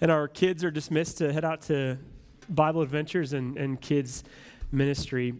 and our kids are dismissed to head out to Bible Adventures and, and kids ministry.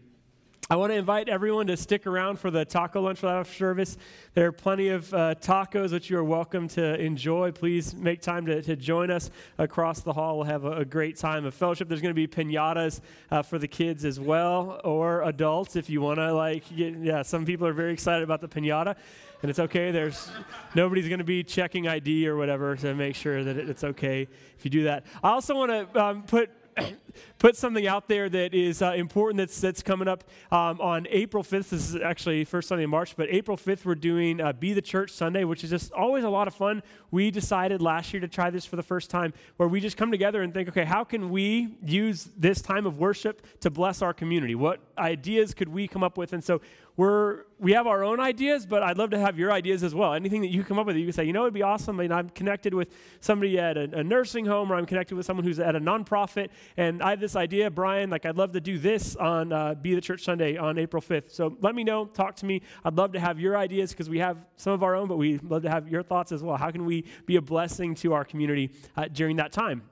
I want to invite everyone to stick around for the taco lunch after service. There are plenty of uh, tacos which you are welcome to enjoy. Please make time to, to join us across the hall. We'll have a, a great time of fellowship. There's going to be pinatas uh, for the kids as well, or adults if you want to. Like, get, yeah, some people are very excited about the pinata, and it's okay. There's nobody's going to be checking ID or whatever to make sure that it's okay if you do that. I also want to um, put put something out there that is uh, important that's, that's coming up um, on April 5th. This is actually first Sunday in March, but April 5th, we're doing uh, Be the Church Sunday, which is just always a lot of fun. We decided last year to try this for the first time, where we just come together and think, okay, how can we use this time of worship to bless our community? What ideas could we come up with? And so we're we have our own ideas, but I'd love to have your ideas as well. Anything that you come up with, you can say, you know, it'd be awesome. I mean, I'm connected with somebody at a, a, nursing home, or I'm connected with someone who's at a nonprofit, and I have this idea, Brian. Like, I'd love to do this on uh, Be the Church Sunday on April 5th. So let me know, talk to me. I'd love to have your ideas because we have some of our own, but we'd love to have your thoughts as well. How can we be a blessing to our community uh, during that time?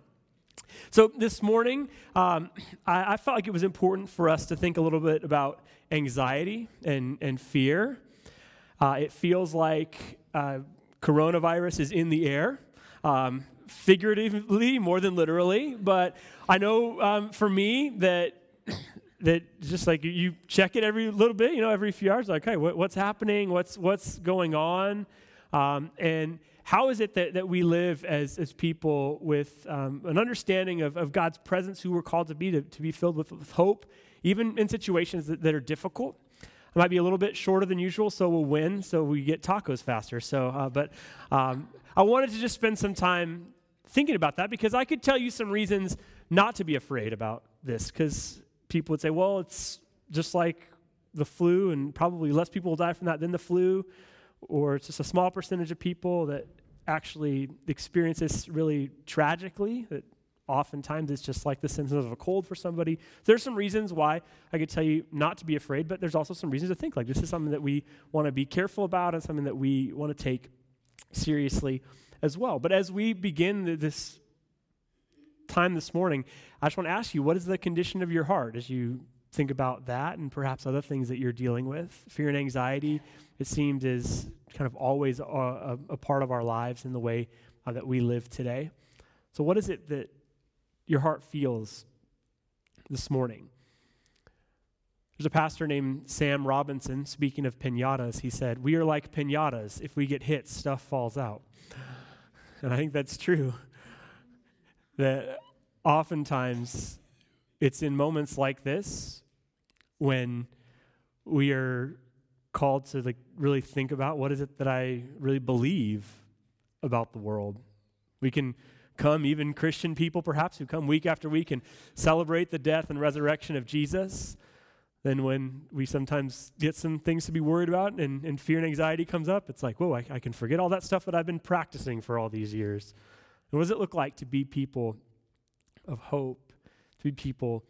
So this morning, um, I, I, felt like it was important for us to think a little bit about anxiety and, and fear. Uh, it feels like uh, coronavirus is in the air, um, figuratively more than literally. But I know um, for me that that just like you check it every little bit, you know, every few hours, like, hey, what, what's happening? What's what's going on? Um, and how is it that, that we live as, as people with um, an understanding of, of God's presence, who we're called to be, to, to be filled with, with hope, even in situations that, that, are difficult? It might be a little bit shorter than usual, so we'll win, so we get tacos faster. So, uh, but um, I wanted to just spend some time thinking about that because I could tell you some reasons not to be afraid about this. Because people would say, well, it's just like the flu, and probably less people will die from that than the flu or it's just a small percentage of people that actually experience this really tragically, that oftentimes it's just like the symptoms of a cold for somebody. There's some reasons why I could tell you not to be afraid, but there's also some reasons to think like this is something that we want to be careful about and something that we want to take seriously as well. But as we begin this time this morning, I just want to ask you what is the condition of your heart as you think about that and perhaps other things that you're dealing with. Fear and anxiety, it seems, is kind of always a, a, a part of our lives in the way uh, that we live today. So, what is it that your heart feels this morning? There's a pastor named Sam Robinson, speaking of pinatas, he said, We are like pinatas. If we get hit, stuff falls out. And I think that's true. That oftentimes it's in moments like this when we are called to like really think about what is it that I really believe about the world. We can come, even Christian people perhaps, who come week after week and celebrate the death and resurrection of Jesus. Then, when we sometimes get some things to be worried about and, and fear and anxiety comes up, it's like, whoa, I, I can forget all that stuff that I've been practicing for all these years. And what does it look like to be people of hope, to be people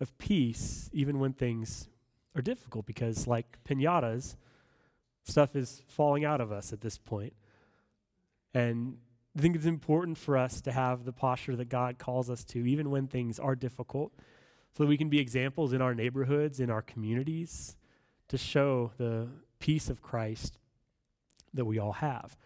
of peace even when things are difficult because, like pinatas, stuff is falling out of us at this point. And I think it's important for us to have the posture that God calls us to, even when things are difficult, so that we can be examples in our neighborhoods, in our communities, to show the peace of Christ that we all have.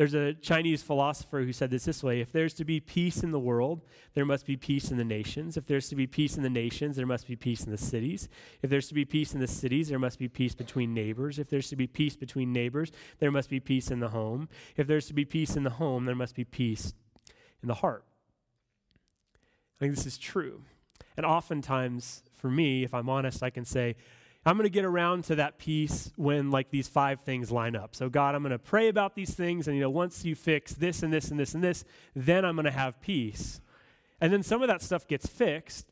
There's a Chinese philosopher who said this this way If there's to be peace in the world, there must be peace in the nations. If there's to be peace in the nations, there must be peace in the cities. If there's to be peace in the cities, there must be peace between neighbors. If there's to be peace between neighbors, there must be peace in the home. If there's to be peace in the home, there must be peace in the heart. I think this is true. And oftentimes, for me, if I'm honest, I can say, I'm going to get around to that peace when like these five things line up. So God, I'm going to pray about these things and you know once you fix this and this and this and this, then I'm going to have peace. And then some of that stuff gets fixed.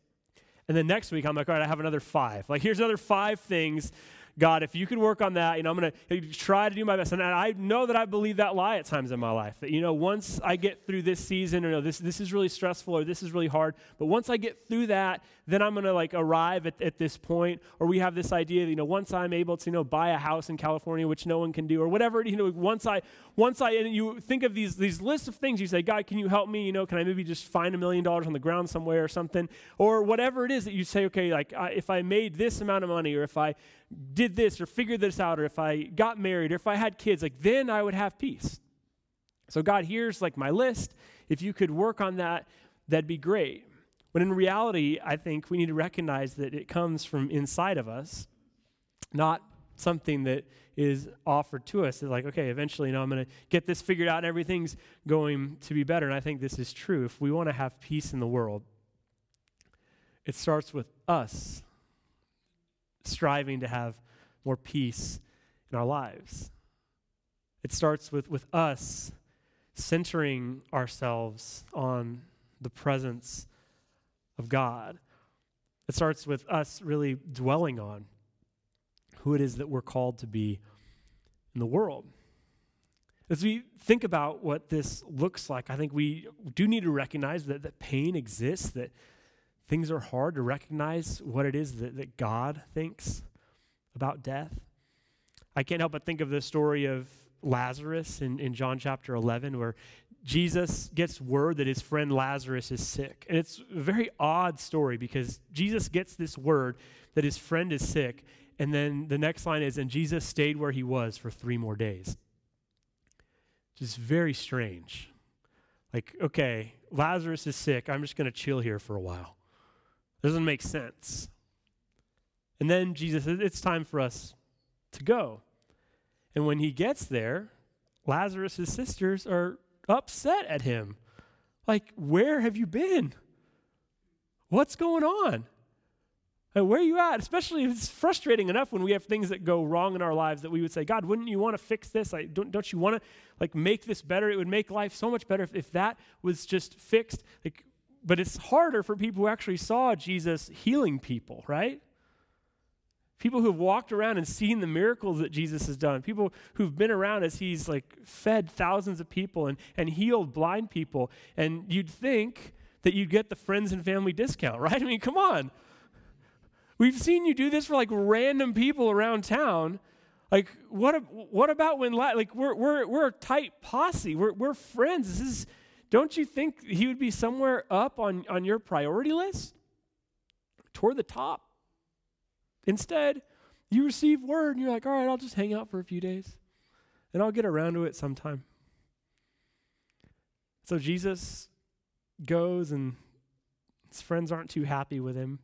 And then next week I'm like, all right, I have another 5. Like here's another 5 things God, if you could work on that, you know, I'm going to try to do my best. And I know that I believe that lie at times in my life. That, you know, once I get through this season, or no, this, this is really stressful, or this is really hard, but once I get through that, then I'm going to like arrive at, at this point. Or we have this idea that, you know, once I'm able to, you know, buy a house in California, which no one can do, or whatever, you know, once I, once I, and you think of these, these lists of things, you say, God, can you help me? You know, can I maybe just find a million dollars on the ground somewhere or something? Or whatever it is that you say, okay, like I, if I made this amount of money, or if I did this or figured this out or if I got married or if I had kids, like then I would have peace. So God, here's like my list. If you could work on that, that'd be great. But in reality, I think we need to recognize that it comes from inside of us, not something that is offered to us. It's like, okay, eventually, you know, I'm going to get this figured out and everything's going to be better. And I think this is true. If we want to have peace in the world, it starts with us striving to have more peace in our lives. It starts with, with us centering ourselves on the presence of God. It starts with us really dwelling on who it is that we're called to be in the world. As we think about what this looks like, I think we do need to recognize that, that pain exists, that things are hard to recognize what it is that, that God thinks about death. I can't help but think of the story of Lazarus in, in John chapter 11, where Jesus gets word that his friend Lazarus is sick. And it's a very odd story because Jesus gets this word that his friend is sick. And then the next line is, and Jesus stayed where he was for three more days. Just very strange. Like, okay, Lazarus is sick. I'm just going to chill here for a while. Doesn't make sense. And then Jesus says, It's time for us to go. And when he gets there, Lazarus' sisters are upset at him. Like, where have you been? What's going on? Where are you at? Especially if it's frustrating enough when we have things that go wrong in our lives that we would say, God, wouldn't you want to fix this? Like, don't, don't you want to like make this better? It would make life so much better if, if that was just fixed. Like, but it's harder for people who actually saw Jesus healing people, right? People who've walked around and seen the miracles that Jesus has done. People who've been around as he's like fed thousands of people and, and healed blind people. And you'd think that you'd get the friends and family discount, right? I mean, come on. We've seen you do this for like random people around town. Like, what, what about when, like, we're, we're, we're a tight posse. We're, we're friends. This is, don't you think he would be somewhere up on, on your priority list? Toward the top. Instead, you receive word and you're like, all right, I'll just hang out for a few days and I'll get around to it sometime. So Jesus goes and his friends aren't too happy with him.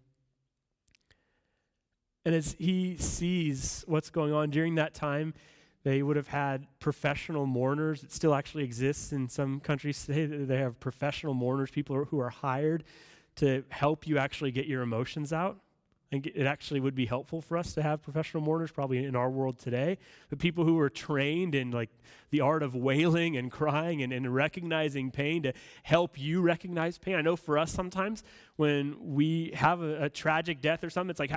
And as he sees what's going on during that time, they would have had professional mourners. It still actually exists in some countries today. They have professional mourners, people who are hired to help you actually get your emotions out. And it actually would be helpful for us to have professional mourners, probably in our world today. But people who are trained in like the art of wailing and crying and, and recognizing pain to help you recognize pain. I know for us sometimes when we have a, a tragic death or something, it's like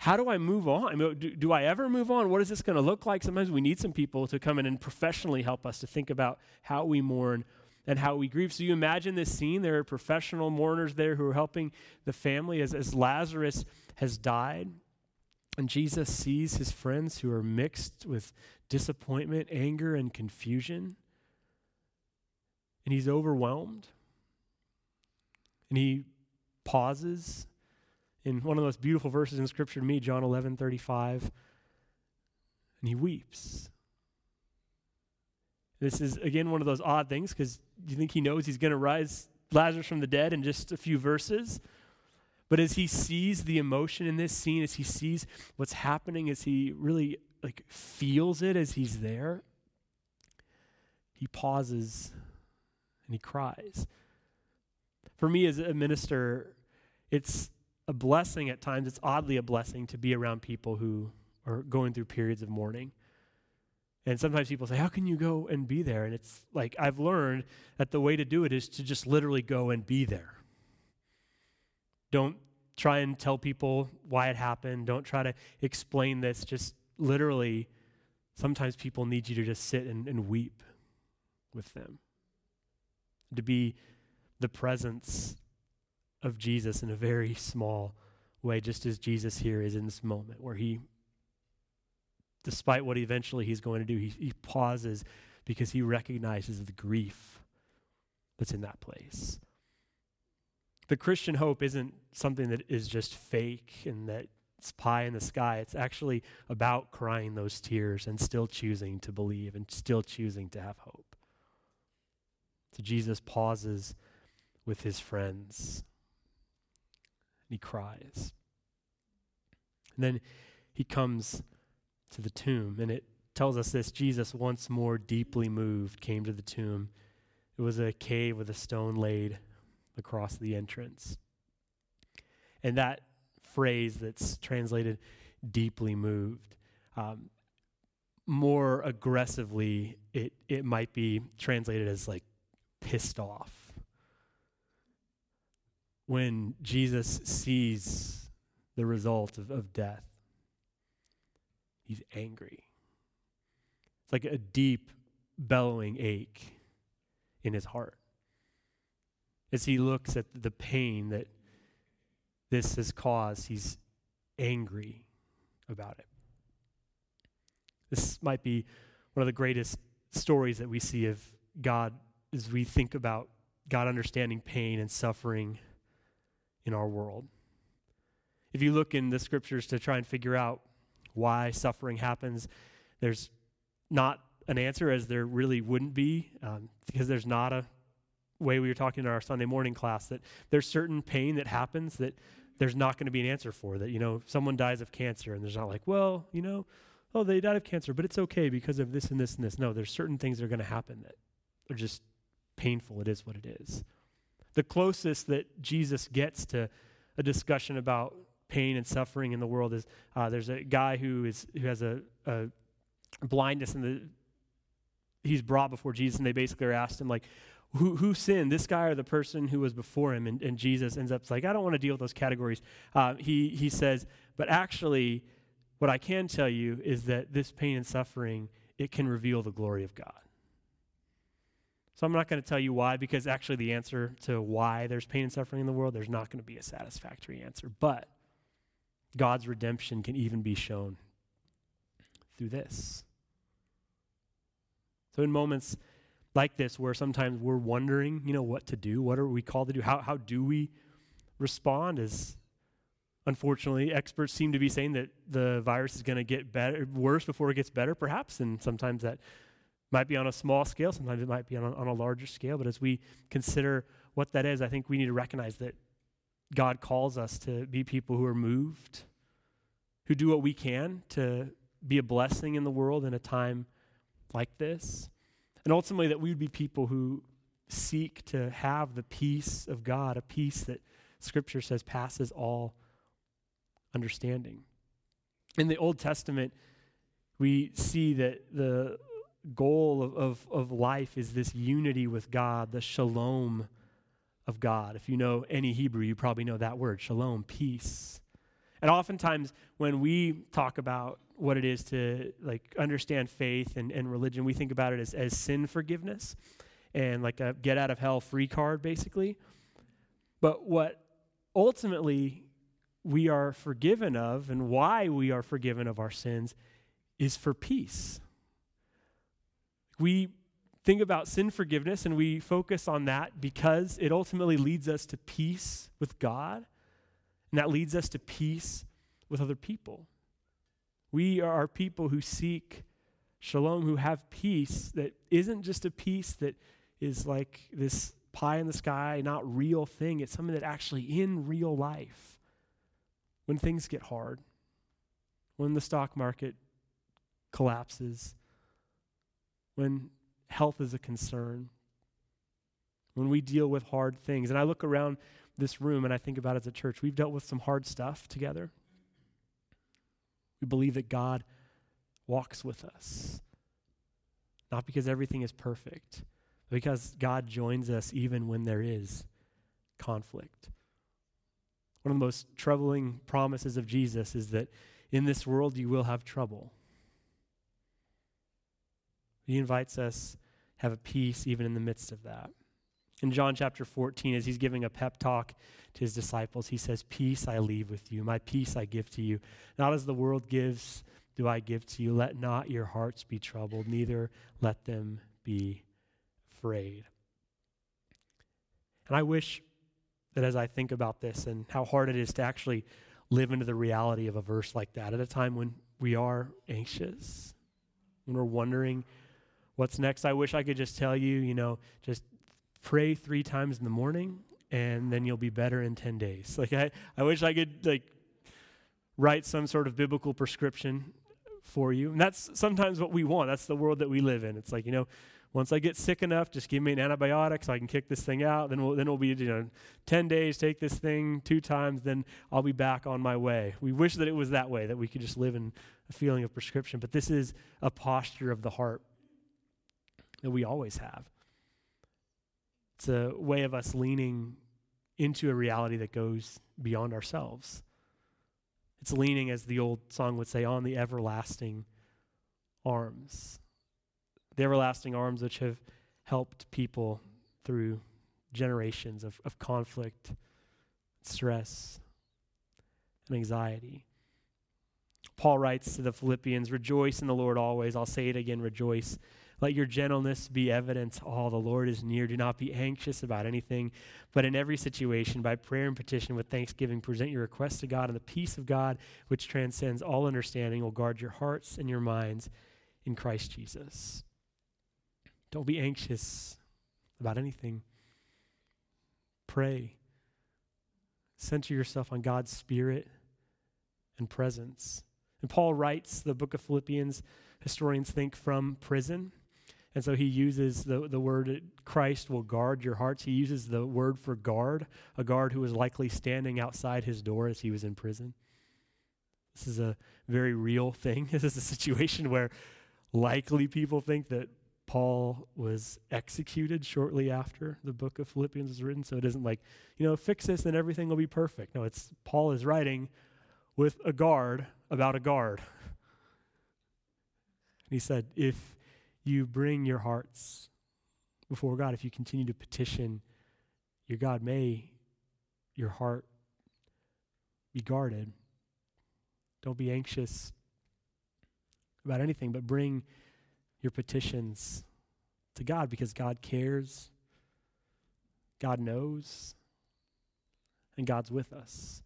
how do I move on? Do, do, I ever move on? What is this going to look like? Sometimes we need some people to come in and professionally help us to think about how we mourn and how we grieve. So you imagine this scene. There are professional mourners there who are helping the family as, as Lazarus has died. And Jesus sees his friends who are mixed with disappointment, anger, and confusion. And he's overwhelmed. And he pauses in one of the most beautiful verses in Scripture to me, John 11 35. And he weeps. This is, again, one of those odd things because you think he knows he's going to rise Lazarus from the dead in just a few verses. But as he sees the emotion in this scene, as he sees what's happening, as he really like feels it as he's there, he pauses and he cries. For me as a minister, it's a blessing at times. It's oddly a blessing to be around people who are going through periods of mourning. And sometimes people say, How can you go and be there? And it's like, I've learned that the way to do it is to just literally go and be there. Don't try and tell people why it happened. Don't try to explain this. Just literally, sometimes people need you to just sit and, and weep with them, to be the presence of Jesus in a very small way, just as Jesus here is in this moment where he, despite what eventually he's going to do, he, he pauses because he recognizes the grief that's in that place. The Christian hope isn't something that is just fake and that it's pie in the sky. It's actually about crying those tears and still choosing to believe and still choosing to have hope. So Jesus pauses with his friends and he cries. And then he comes to the tomb, and it tells us this Jesus, once more deeply moved, came to the tomb. It was a cave with a stone laid across the entrance. And that phrase that's translated deeply moved, um, more aggressively, it, it might be translated as like pissed off. When Jesus sees the result of, of death, he's angry. It's like a deep, bellowing ache in his heart as he looks at the pain that this has caused, he's angry about it. This might be one of the greatest stories that we see of God as we think about God understanding pain and suffering in our world. If you look in the scriptures to try and figure out why suffering happens, there's not an answer, as there really wouldn't be, um, because there's not a way we were talking in our Sunday morning class that there's certain pain that happens that there's not going to be an answer for. That, you know, someone dies of cancer and there's not like, well, you know, oh, they died of cancer, but it's okay because of this and this and this. No, there's certain things that are going to happen that are just painful. It is what it is. The closest that Jesus gets to a discussion about pain and suffering in the world is uh, there's a guy who is who has a, a blindness and the he's brought before Jesus and they basically are asked him like who, who sinned, this guy or the person who was before him? And, and Jesus ends up like, I don't want to deal with those categories. Uh, he, he says, but actually, what I can tell you is that this pain and suffering, it can reveal the glory of God. So I'm not going to tell you why, because actually the answer to why there's pain and suffering in the world, there's not going to be a satisfactory answer. But God's redemption can even be shown through this. So in moments like this where sometimes we're wondering, you know, what to do. What are we called to do? How, how do we respond? As unfortunately, experts seem to be saying that the virus is going to get better, worse before it gets better, perhaps. And sometimes that might be on a small scale. Sometimes it might be on a, on a larger scale. But as we consider what that is, I think we need to recognize that God calls us to be people who are moved, who do what we can to be a blessing in the world in a time like this. And ultimately, that we would be people who seek to have the peace of God, a peace that Scripture says passes all understanding. In the Old Testament, we see that the goal of, of, of life is this unity with God, the shalom of God. If you know any Hebrew, you probably know that word shalom, peace. And oftentimes, when we talk about what it is to like understand faith and, and religion. We think about it as, as sin forgiveness and like a get out of hell free card, basically. But what ultimately we are forgiven of and why we are forgiven of our sins is for peace. We think about sin forgiveness and we focus on that because it ultimately leads us to peace with God, and that leads us to peace with other people. We are people who seek shalom, who have peace that isn't just a peace that is like this pie in the sky, not real thing. It's something that actually in real life, when things get hard, when the stock market collapses, when health is a concern, when we deal with hard things. And I look around this room and I think about as a church, we've dealt with some hard stuff together. We believe that God walks with us. Not because everything is perfect, but because God joins us even when there is conflict. One of the most troubling promises of Jesus is that in this world you will have trouble. He invites us have a peace even in the midst of that. In John chapter 14, as he's giving a pep talk to his disciples, he says, Peace I leave with you, my peace I give to you. Not as the world gives, do I give to you. Let not your hearts be troubled, neither let them be afraid. And I wish that as I think about this and how hard it is to actually live into the reality of a verse like that at a time when we are anxious, when we're wondering what's next, I wish I could just tell you, you know, just pray three times in the morning and then you'll be better in 10 days. Like I, I wish I could like write some sort of biblical prescription for you. And that's sometimes what we want. That's the world that we live in. It's like, you know, once I get sick enough, just give me an antibiotic so I can kick this thing out. Then we'll, then we'll be, you know, 10 days, take this thing two times, then I'll be back on my way. We wish that it was that way, that we could just live in a feeling of prescription. But this is a posture of the heart that we always have. It's a way of us leaning into a reality that goes beyond ourselves. It's leaning, as the old song would say, on the everlasting arms the everlasting arms which have helped people through generations of, of conflict, stress, and anxiety. Paul writes to the Philippians, Rejoice in the Lord always. I'll say it again, rejoice. Let your gentleness be evidence. All the Lord is near. Do not be anxious about anything, but in every situation, by prayer and petition with thanksgiving, present your requests to God, and the peace of God, which transcends all understanding, will guard your hearts and your minds in Christ Jesus. Don't be anxious about anything. Pray. Center yourself on God's Spirit and presence. And Paul writes the book of Philippians, historians think from prison. And so he uses the, the word Christ will guard your hearts. He uses the word for guard, a guard who was likely standing outside his door as he was in prison. This is a very real thing. This is a situation where likely people think that Paul was executed shortly after the book of Philippians was written. So it isn't like, you know, fix this and everything will be perfect. No, it's Paul is writing with a guard about a guard. And he said, if you bring your hearts before God, if you continue to petition your God, may your heart be guarded. Don't be anxious about anything, but bring your petitions to God because God cares, God knows, and God's with us.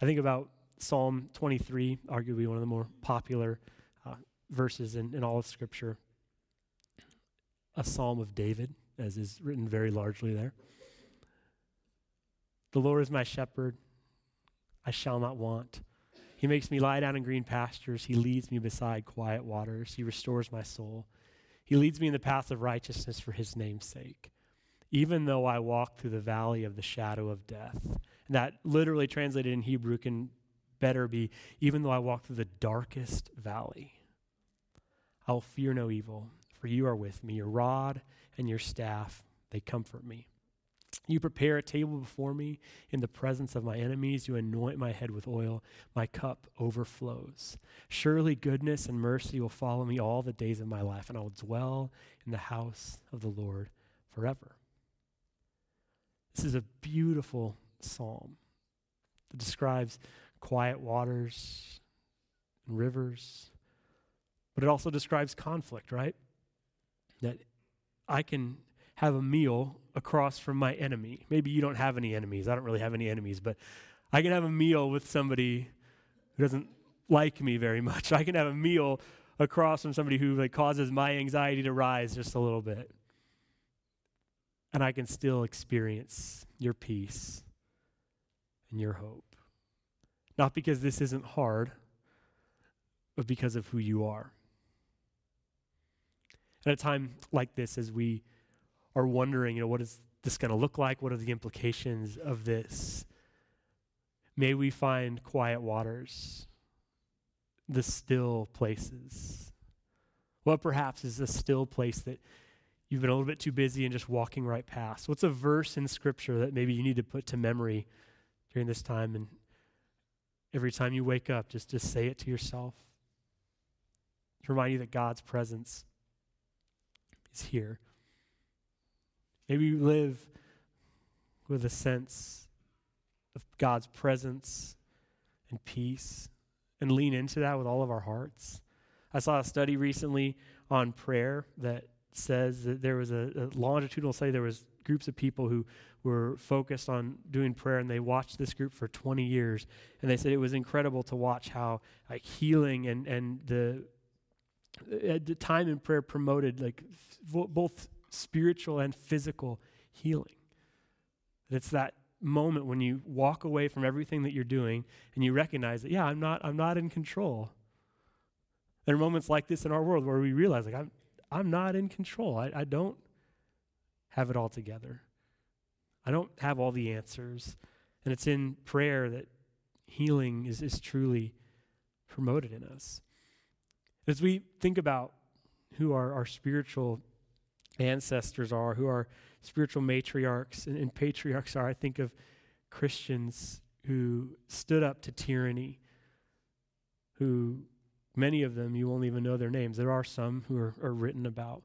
I think about Psalm 23, arguably one of the more popular verses in, in all of Scripture. A psalm of David, as is written very largely there. The Lord is my shepherd, I shall not want. He makes me lie down in green pastures. He leads me beside quiet waters. He restores my soul. He leads me in the path of righteousness for his name's sake. Even though I walk through the valley of the shadow of death. And that literally translated in Hebrew can better be even though I walk through the darkest valley. I will fear no evil, for you are with me. Your rod and your staff, they comfort me. You prepare a table before me in the presence of my enemies. You anoint my head with oil. My cup overflows. Surely goodness and mercy will follow me all the days of my life, and I will dwell in the house of the Lord forever. This is a beautiful psalm that describes quiet waters and rivers, but it also describes conflict, right? That I can have a meal across from my enemy. Maybe you don't have any enemies. I don't really have any enemies, but I can have a meal with somebody who doesn't like me very much. I can have a meal across from somebody who like causes my anxiety to rise just a little bit. And I can still experience your peace and your hope. Not because this isn't hard, but because of who you are. At a time like this, as we are wondering, you know, what is this going to look like? What are the implications of this? May we find quiet waters, the still places. What perhaps is a still place that you've been a little bit too busy and just walking right past? What's a verse in Scripture that maybe you need to put to memory during this time? And every time you wake up, just, just say it to yourself to remind you that God's presence is here. Maybe we live with a sense of God's presence and peace and lean into that with all of our hearts. I saw a study recently on prayer that says that there was a, a longitudinal study. There was groups of people who were focused on doing prayer, and they watched this group for 20 years, and they said it was incredible to watch how like healing and and the uh, the time in prayer promoted like f- both spiritual and physical healing. It's that moment when you walk away from everything that you're doing and you recognize that yeah, I'm not I'm not in control. There are moments like this in our world where we realize like I'm I'm not in control. I, I don't have it all together. I don't have all the answers. And it's in prayer that healing is, is truly promoted in us. As we think about who our, our spiritual ancestors are, who our spiritual matriarchs and, and patriarchs are, I think of Christians who stood up to tyranny, who many of them you won't even know their names. There are some who are, are written about.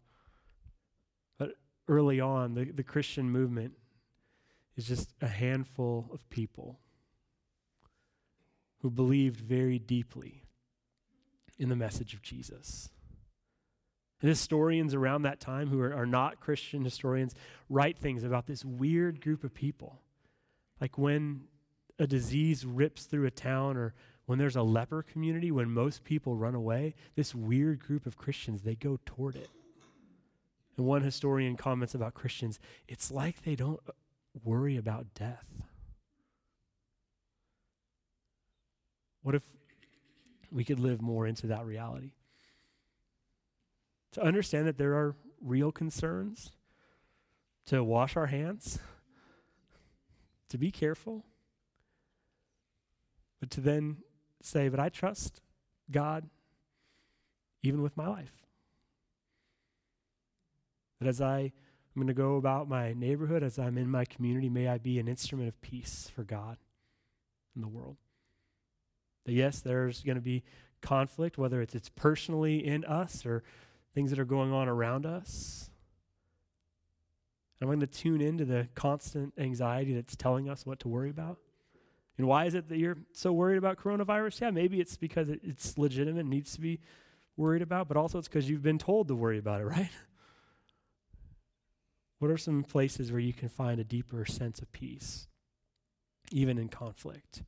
But early on, the, the Christian movement is just a handful of people who believed very deeply in the message of Jesus. And historians around that time who are, are not Christian historians write things about this weird group of people. Like when a disease rips through a town or when there's a leper community, when most people run away, this weird group of Christians, they go toward it. And one historian comments about Christians it's like they don't worry about death. What if we could live more into that reality? To understand that there are real concerns, to wash our hands, to be careful, but to then say, But I trust God even with my life. That as I I'm going to go about my neighborhood as I'm in my community. May I be an instrument of peace for God in the world. That yes, there's going to be conflict, whether it's, it's personally in us or things that are going on around us. I'm going to tune into the constant anxiety that's telling us what to worry about. And why is it that you're so worried about coronavirus? Yeah, maybe it's because it, it's legitimate and needs to be worried about, but also it's because you've been told to worry about it, right? What are some places where you can find a deeper sense of peace, even in conflict?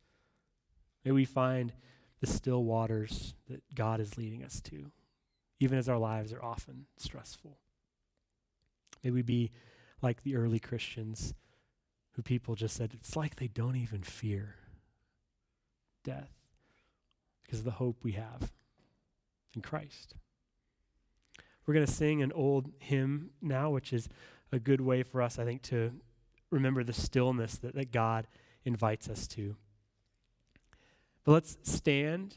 May we find the still waters that God is leading us to, even as our lives are often stressful. May we be like the early Christians who people just said, it's like they don't even fear death because of the hope we have in Christ. We're going to sing an old hymn now, which is a good way for us, I think, to remember the stillness that, that God invites us to. But let's stand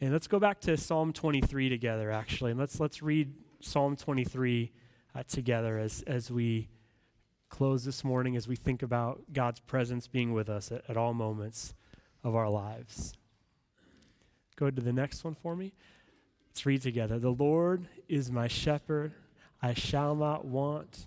and let's go back to Psalm 23 together, actually. And let's, let's read Psalm 23 uh, together as, as we close this morning, as we think about God's presence being with us at, at all moments of our lives. Go to the next one for me. Let's read together. The Lord is my shepherd. I shall not want.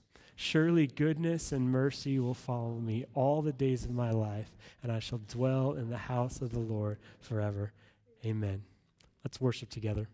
Surely goodness and mercy will follow me all the days of my life, and I shall dwell in the house of the Lord forever. Amen. Let's worship together.